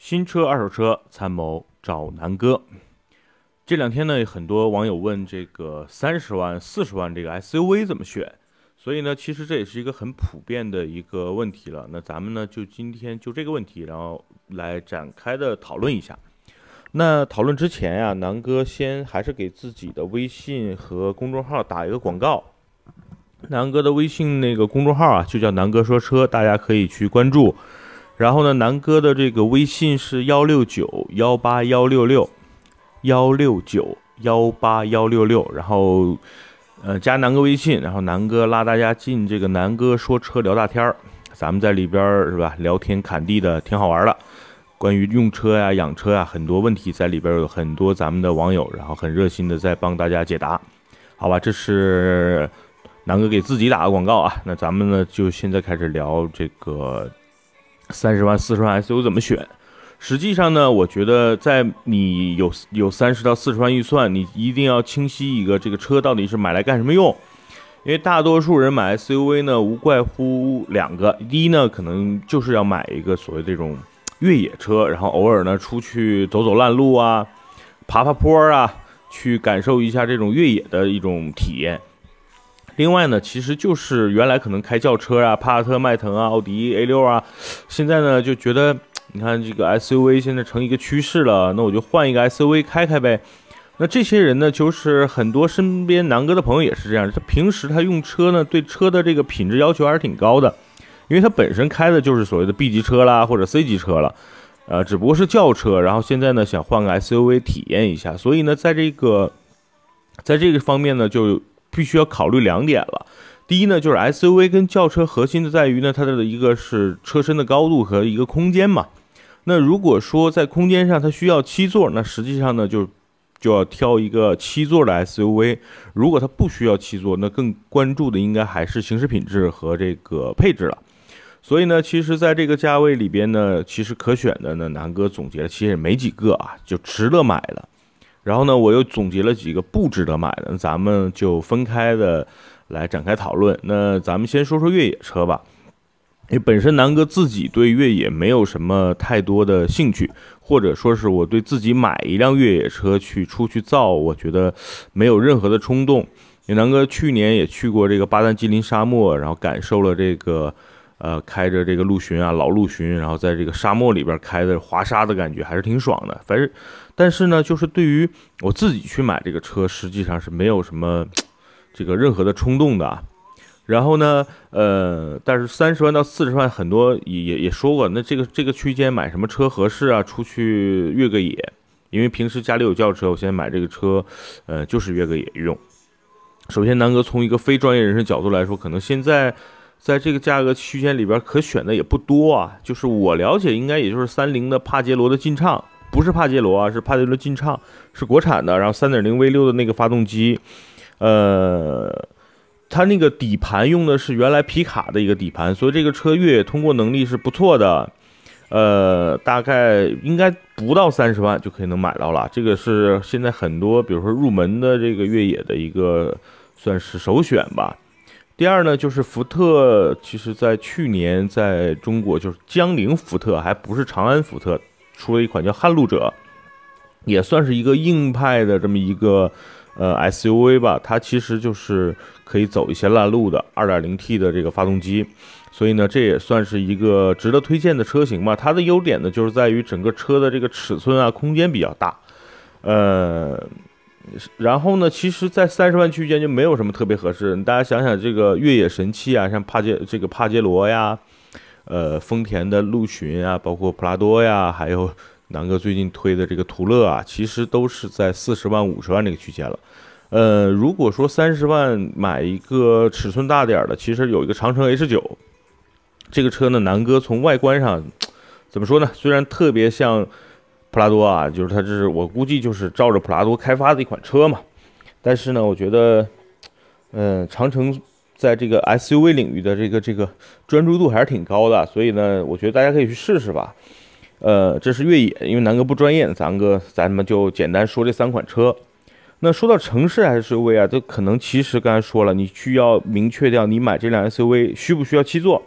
新车、二手车参谋找南哥。这两天呢，很多网友问这个三十万、四十万这个 SUV 怎么选，所以呢，其实这也是一个很普遍的一个问题了。那咱们呢，就今天就这个问题，然后来展开的讨论一下。那讨论之前呀，南哥先还是给自己的微信和公众号打一个广告。南哥的微信那个公众号啊，就叫南哥说车，大家可以去关注。然后呢，南哥的这个微信是幺六九幺八幺六六幺六九幺八幺六六，然后呃加南哥微信，然后南哥拉大家进这个南哥说车聊大天儿，咱们在里边儿是吧？聊天侃地的，挺好玩的。关于用车呀、养车呀，很多问题在里边有很多咱们的网友，然后很热心的在帮大家解答，好吧？这是南哥给自己打个广告啊。那咱们呢就现在开始聊这个。三十万、四十万 SUV 怎么选？实际上呢，我觉得在你有有三十到四十万预算，你一定要清晰一个这个车到底是买来干什么用。因为大多数人买 SUV 呢，无怪乎两个：第一呢，可能就是要买一个所谓这种越野车，然后偶尔呢出去走走烂路啊，爬爬坡啊，去感受一下这种越野的一种体验。另外呢，其实就是原来可能开轿车啊，帕萨特、迈腾啊、奥迪 A 六啊，现在呢就觉得，你看这个 SUV 现在成一个趋势了，那我就换一个 SUV 开开呗。那这些人呢，就是很多身边南哥的朋友也是这样，他平时他用车呢，对车的这个品质要求还是挺高的，因为他本身开的就是所谓的 B 级车啦或者 C 级车了，呃，只不过是轿车，然后现在呢想换个 SUV 体验一下，所以呢，在这个，在这个方面呢就。必须要考虑两点了，第一呢，就是 SUV 跟轿车核心的在于呢，它的一个是车身的高度和一个空间嘛。那如果说在空间上它需要七座，那实际上呢就就要挑一个七座的 SUV。如果它不需要七座，那更关注的应该还是行驶品质和这个配置了。所以呢，其实在这个价位里边呢，其实可选的呢，南哥总结了，其实也没几个啊，就值得买的。然后呢，我又总结了几个不值得买的，咱们就分开的来展开讨论。那咱们先说说越野车吧，因为本身南哥自己对越野没有什么太多的兴趣，或者说是我对自己买一辆越野车去出去造，我觉得没有任何的冲动。因为南哥去年也去过这个巴丹吉林沙漠，然后感受了这个。呃，开着这个陆巡啊，老陆巡，然后在这个沙漠里边开的滑沙的感觉还是挺爽的。反正，但是呢，就是对于我自己去买这个车，实际上是没有什么这个任何的冲动的。然后呢，呃，但是三十万到四十万，很多也也也说过，那这个这个区间买什么车合适啊？出去越个野，因为平时家里有轿车，我现在买这个车，呃，就是越个野用。首先，南哥从一个非专业人士角度来说，可能现在。在这个价格区间里边，可选的也不多啊。就是我了解，应该也就是三菱的帕杰罗的劲畅，不是帕杰罗啊，是帕杰罗劲畅，是国产的。然后三点零 V 六的那个发动机，呃，它那个底盘用的是原来皮卡的一个底盘，所以这个车越野通过能力是不错的。呃，大概应该不到三十万就可以能买到了。这个是现在很多，比如说入门的这个越野的一个算是首选吧。第二呢，就是福特，其实在去年在中国就是江铃福特，还不是长安福特，出了一款叫撼路者，也算是一个硬派的这么一个呃 SUV 吧。它其实就是可以走一些烂路的 2.0T 的这个发动机，所以呢，这也算是一个值得推荐的车型吧。它的优点呢，就是在于整个车的这个尺寸啊，空间比较大，呃。然后呢，其实，在三十万区间就没有什么特别合适。大家想想，这个越野神器啊，像帕杰这个帕杰罗呀，呃，丰田的陆巡啊，包括普拉多呀，还有南哥最近推的这个途乐啊，其实都是在四十万、五十万这个区间了。呃，如果说三十万买一个尺寸大点的，其实有一个长城 H 九，这个车呢，南哥从外观上怎么说呢？虽然特别像。普拉多啊，就是它，这是我估计就是照着普拉多开发的一款车嘛。但是呢，我觉得，嗯，长城在这个 SUV 领域的这个这个专注度还是挺高的，所以呢，我觉得大家可以去试试吧。呃，这是越野，因为南哥不专业，咱哥咱们就简单说这三款车。那说到城市 SUV 啊，这可能其实刚才说了，你需要明确掉你买这辆 SUV 需不需要七座。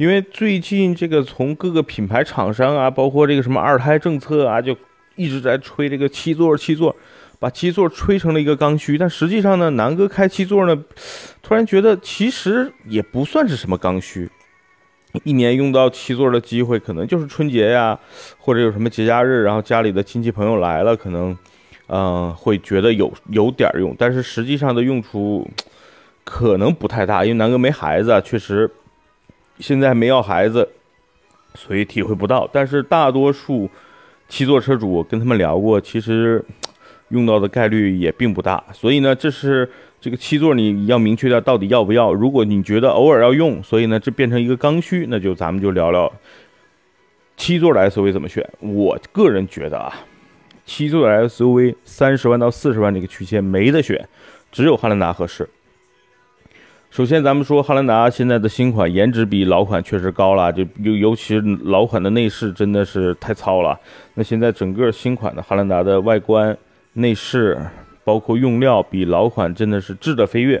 因为最近这个从各个品牌厂商啊，包括这个什么二胎政策啊，就一直在吹这个七座七座，把七座吹成了一个刚需。但实际上呢，南哥开七座呢，突然觉得其实也不算是什么刚需。一年用到七座的机会，可能就是春节呀，或者有什么节假日，然后家里的亲戚朋友来了，可能，嗯，会觉得有有点用，但是实际上的用处可能不太大，因为南哥没孩子，确实现在没要孩子，所以体会不到。但是大多数七座车主跟他们聊过，其实用到的概率也并不大，所以呢，这是。这个七座你要明确的到底要不要。如果你觉得偶尔要用，所以呢这变成一个刚需，那就咱们就聊聊七座的 SUV 怎么选。我个人觉得啊，七座的 SUV 三十万到四十万这个区间没得选，只有汉兰达合适。首先咱们说汉兰达现在的新款颜值比老款确实高了，就尤尤其是老款的内饰真的是太糙了。那现在整个新款的汉兰达的外观内饰。包括用料比老款真的是质的飞跃，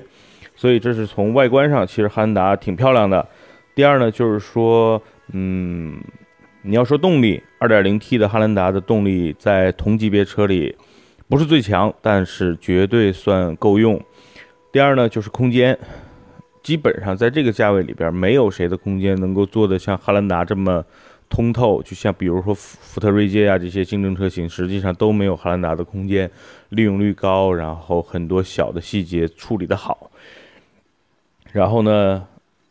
所以这是从外观上，其实汉兰达挺漂亮的。第二呢，就是说，嗯，你要说动力，2.0T 的汉兰达的动力在同级别车里不是最强，但是绝对算够用。第二呢，就是空间，基本上在这个价位里边，没有谁的空间能够做的像汉兰达这么。通透，就像比如说福特锐界啊这些竞争车型，实际上都没有汉兰达的空间利用率高，然后很多小的细节处理的好。然后呢，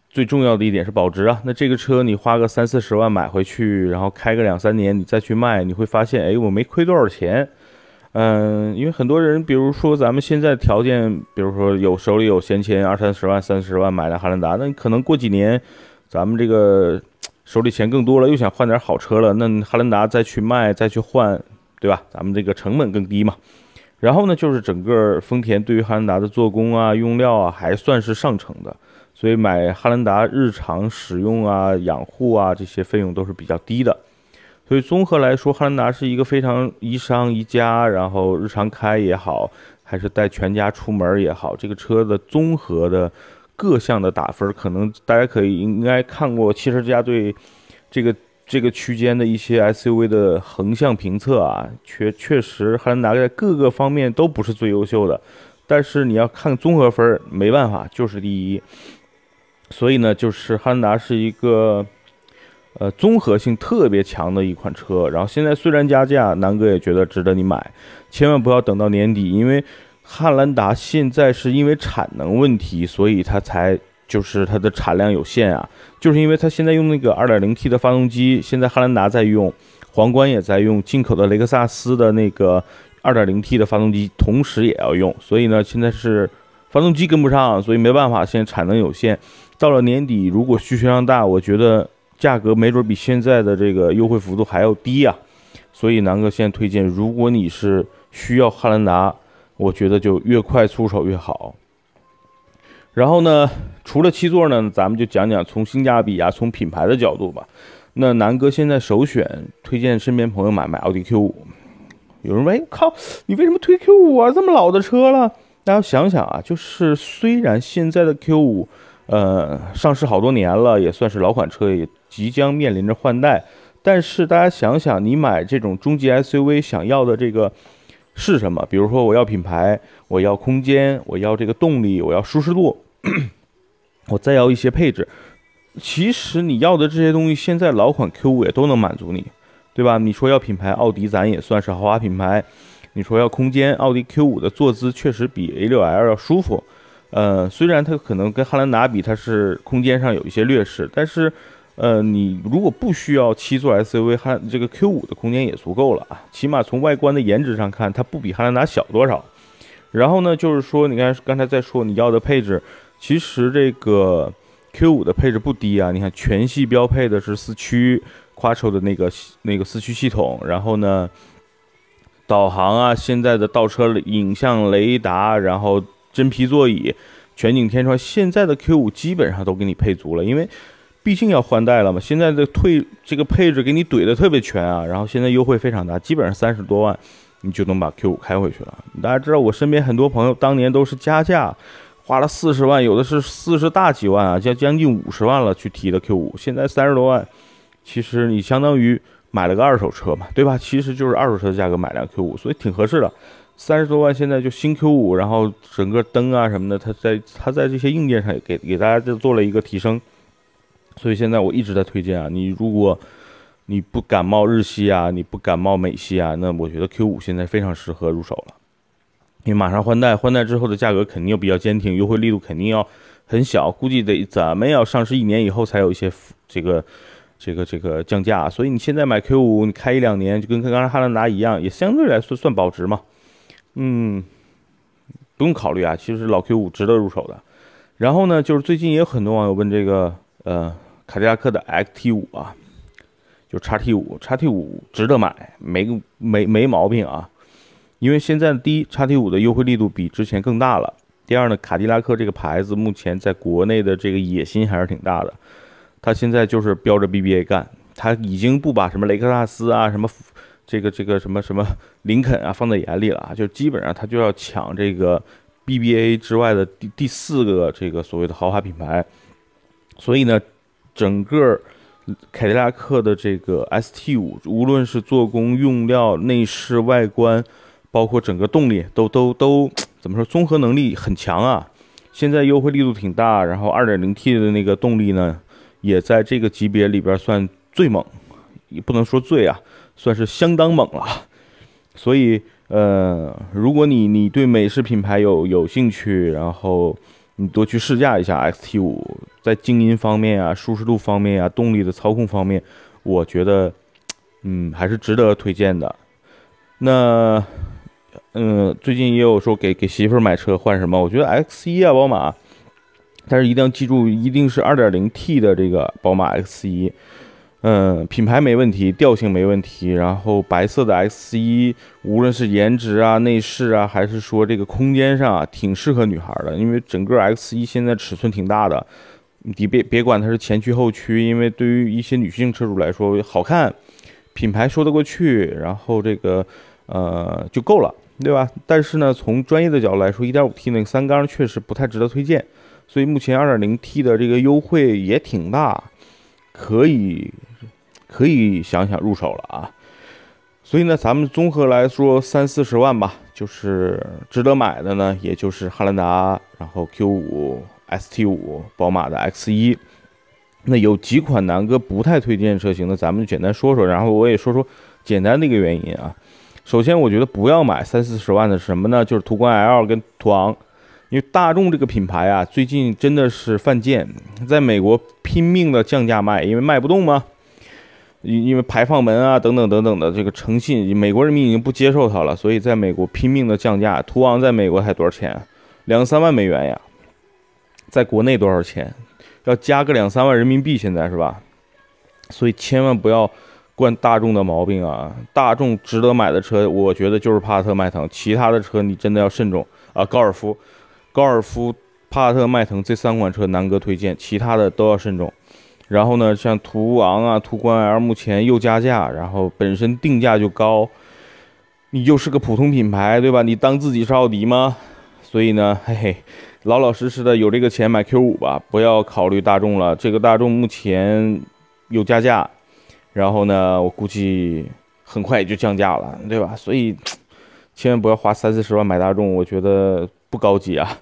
最重要的一点是保值啊。那这个车你花个三四十万买回去，然后开个两三年，你再去卖，你会发现，哎，我没亏多少钱。嗯，因为很多人，比如说咱们现在条件，比如说有手里有闲钱，二三十万、三十万买辆汉兰达，那可能过几年，咱们这个。手里钱更多了，又想换点好车了，那汉兰达再去卖再去换，对吧？咱们这个成本更低嘛。然后呢，就是整个丰田对于汉兰达的做工啊、用料啊，还算是上乘的，所以买汉兰达日常使用啊、养护啊这些费用都是比较低的。所以综合来说，汉兰达是一个非常宜商宜家，然后日常开也好，还是带全家出门也好，这个车的综合的。各项的打分，可能大家可以应该看过汽车之家对这个这个区间的一些 SUV 的横向评测啊，确确实汉兰达在各个方面都不是最优秀的，但是你要看综合分，没办法就是第一。所以呢，就是汉兰达是一个呃综合性特别强的一款车。然后现在虽然加价，南哥也觉得值得你买，千万不要等到年底，因为。汉兰达现在是因为产能问题，所以它才就是它的产量有限啊，就是因为它现在用那个 2.0T 的发动机，现在汉兰达在用，皇冠也在用，进口的雷克萨斯的那个 2.0T 的发动机同时也要用，所以呢，现在是发动机跟不上，所以没办法，现在产能有限。到了年底，如果需求量大，我觉得价格没准比现在的这个优惠幅度还要低呀。所以南哥现在推荐，如果你是需要汉兰达。我觉得就越快出手越好。然后呢，除了七座呢，咱们就讲讲从性价比啊，从品牌的角度吧。那南哥现在首选推荐身边朋友买买奥迪 Q 五。有人问：“，靠，你为什么推 Q 五啊？这么老的车了？”大家想想啊，就是虽然现在的 Q 五，呃，上市好多年了，也算是老款车，也即将面临着换代，但是大家想想，你买这种中级 SUV 想要的这个。是什么？比如说，我要品牌，我要空间，我要这个动力，我要舒适度，我再要一些配置。其实你要的这些东西，现在老款 Q 五也都能满足你，对吧？你说要品牌，奥迪咱也算是豪华品牌。你说要空间，奥迪 Q 五的坐姿确实比 A6L 要舒服。呃，虽然它可能跟汉兰达比，它是空间上有一些劣势，但是。呃，你如果不需要七座 SUV，汉这个 Q 五的空间也足够了啊。起码从外观的颜值上看，它不比汉兰达小多少。然后呢，就是说，你看刚才在说你要的配置，其实这个 Q 五的配置不低啊。你看全系标配的是四驱 Quattro 的那个那个四驱系统，然后呢，导航啊，现在的倒车影像雷达，然后真皮座椅，全景天窗，现在的 Q 五基本上都给你配足了，因为。毕竟要换代了嘛，现在的退这个配置给你怼的特别全啊，然后现在优惠非常大，基本上三十多万你就能把 Q 五开回去了。大家知道我身边很多朋友当年都是加价花了四十万，有的是四十大几万啊，将将近五十万了去提的 Q 五，现在三十多万，其实你相当于买了个二手车嘛，对吧？其实就是二手车的价格买辆 Q 五，所以挺合适的。三十多万现在就新 Q 五，然后整个灯啊什么的，它在它在这些硬件上也给给大家就做了一个提升，所以现在我一直在推荐啊，你如果你不感冒日系啊，你不感冒美系啊，那我觉得 Q 五现在非常适合入手了。因为马上换代，换代之后的价格肯定又比较坚挺，优惠力度肯定要很小，估计得怎么要上市一年以后才有一些这个这个这个降价。所以你现在买 Q 五，你开一两年就跟刚刚汉兰达一样，也相对来说算保值嘛。嗯，不用考虑啊，其实老 Q 五值得入手的。然后呢，就是最近也有很多网友问这个呃卡迪拉克的 XT 五啊，就叉 T 五，叉 T 五值得买，没没没毛病啊。因为现在第一，叉 T 五的优惠力度比之前更大了。第二呢，卡迪拉克这个牌子目前在国内的这个野心还是挺大的。它现在就是标着 BBA 干，它已经不把什么雷克萨斯啊、什么这个这个什么什么林肯啊放在眼里了啊，就基本上它就要抢这个 BBA 之外的第第四个这个所谓的豪华品牌。所以呢，整个凯迪拉克的这个 ST 五，无论是做工、用料、内饰、外观。包括整个动力都都都怎么说？综合能力很强啊！现在优惠力度挺大，然后 2.0T 的那个动力呢，也在这个级别里边算最猛，也不能说最啊，算是相当猛了。所以，呃，如果你你对美式品牌有有兴趣，然后你多去试驾一下 XT 五在静音方面啊、舒适度方面啊、动力的操控方面，我觉得，嗯，还是值得推荐的。那。嗯，最近也有说给给媳妇儿买车换什么？我觉得 X 一啊，宝马，但是一定要记住，一定是 2.0T 的这个宝马 X 一。嗯，品牌没问题，调性没问题，然后白色的 X 一，无论是颜值啊、内饰啊，还是说这个空间上啊，挺适合女孩的。因为整个 X 一现在尺寸挺大的，你别别管它是前驱后驱，因为对于一些女性车主来说，好看，品牌说得过去，然后这个呃就够了。对吧？但是呢，从专业的角度来说，1.5T 那个三缸确实不太值得推荐，所以目前 2.0T 的这个优惠也挺大，可以可以想想入手了啊。所以呢，咱们综合来说，三四十万吧，就是值得买的呢，也就是汉兰达，然后 Q5、ST5、宝马的 X1。那有几款南哥不太推荐车型的，咱们就简单说说，然后我也说说简单的一个原因啊。首先，我觉得不要买三四十万的什么呢？就是途观 L 跟途昂，因为大众这个品牌啊，最近真的是犯贱，在美国拼命的降价卖，因为卖不动嘛，因因为排放门啊等等等等的这个诚信，美国人民已经不接受它了，所以在美国拼命的降价。途昂在美国才多少钱？两三万美元呀，在国内多少钱？要加个两三万人民币，现在是吧？所以千万不要。惯大众的毛病啊！大众值得买的车，我觉得就是帕萨特、迈腾，其他的车你真的要慎重啊！高尔夫、高尔夫、帕萨特、迈腾这三款车，南哥推荐，其他的都要慎重。然后呢，像途昂啊、途观 L，目前又加价，然后本身定价就高，你又是个普通品牌，对吧？你当自己是奥迪吗？所以呢，嘿嘿，老老实实的有这个钱买 Q 五吧，不要考虑大众了。这个大众目前又加价。然后呢，我估计很快也就降价了，对吧？所以千万不要花三四十万买大众，我觉得不高级啊。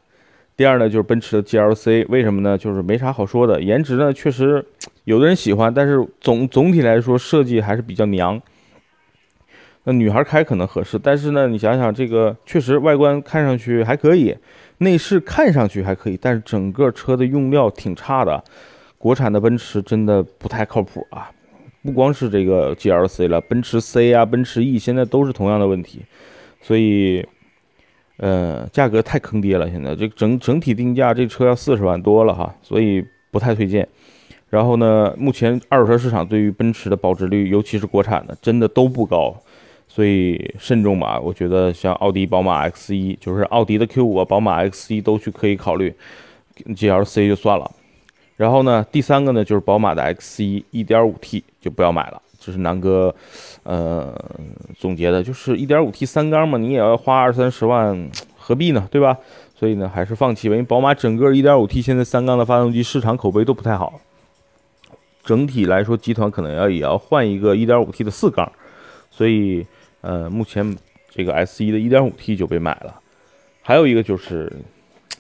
第二呢，就是奔驰的 GLC，为什么呢？就是没啥好说的，颜值呢确实有的人喜欢，但是总总体来说设计还是比较娘。那女孩开可能合适，但是呢，你想想这个确实外观看上去还可以，内饰看上去还可以，但是整个车的用料挺差的。国产的奔驰真的不太靠谱啊。不光是这个 GLC 了，奔驰 C 啊，奔驰 E 现在都是同样的问题，所以，呃，价格太坑爹了。现在这整整体定价，这车要四十万多了哈，所以不太推荐。然后呢，目前二手车市场对于奔驰的保值率，尤其是国产的，真的都不高，所以慎重吧。我觉得像奥迪、宝马 X1，就是奥迪的 Q5、宝马 X1 都去可以考虑，GLC 就算了。然后呢，第三个呢就是宝马的 X1 1.5T 就不要买了，这是南哥，呃，总结的，就是 1.5T 三缸嘛，你也要花二三十万，何必呢？对吧？所以呢，还是放弃吧。因为宝马整个 1.5T 现在三缸的发动机市场口碑都不太好，整体来说，集团可能要也要换一个 1.5T 的四缸。所以，呃，目前这个 S1 的 1.5T 就被买了。还有一个就是，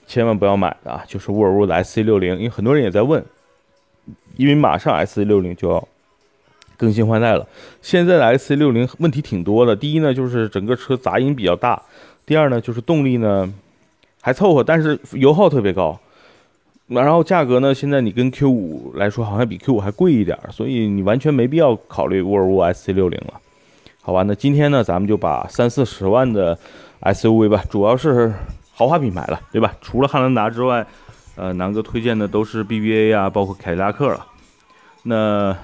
千万不要买的啊，就是沃尔沃的 SC60，因为很多人也在问，因为马上 SC60 就要更新换代了。现在的 SC60 问题挺多的，第一呢，就是整个车杂音比较大；第二呢，就是动力呢。还凑合，但是油耗特别高，然后价格呢？现在你跟 Q 五来说，好像比 Q 五还贵一点，所以你完全没必要考虑沃尔沃 SC 六零了，好吧？那今天呢，咱们就把三四十万的 SUV 吧，主要是豪华品牌了，对吧？除了汉兰达之外，呃，南哥推荐的都是 BBA 啊，包括凯迪拉克了。那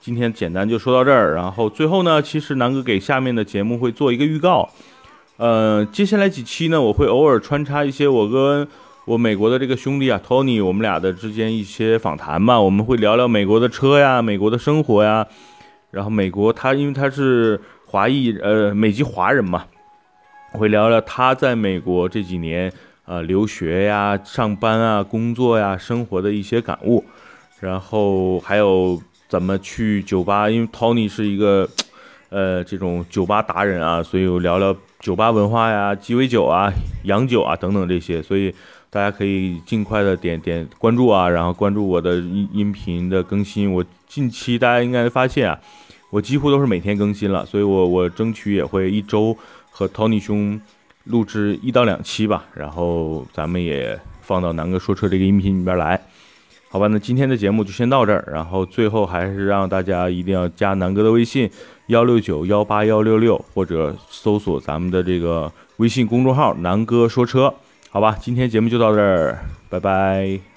今天简单就说到这儿，然后最后呢，其实南哥给下面的节目会做一个预告。呃，接下来几期呢，我会偶尔穿插一些我跟我美国的这个兄弟啊，Tony，我们俩的之间一些访谈吧。我们会聊聊美国的车呀，美国的生活呀。然后美国他因为他是华裔，呃，美籍华人嘛，会聊聊他在美国这几年呃留学呀、上班啊、工作呀、生活的一些感悟。然后还有怎么去酒吧，因为 Tony 是一个呃这种酒吧达人啊，所以我聊聊。酒吧文化呀，鸡尾酒啊，洋酒啊等等这些，所以大家可以尽快的点点关注啊，然后关注我的音音频的更新。我近期大家应该发现啊，我几乎都是每天更新了，所以我我争取也会一周和 Tony 兄录制一到两期吧，然后咱们也放到南哥说车这个音频里边来，好吧？那今天的节目就先到这儿，然后最后还是让大家一定要加南哥的微信。幺六九幺八幺六六，或者搜索咱们的这个微信公众号“南哥说车”，好吧，今天节目就到这儿，拜拜。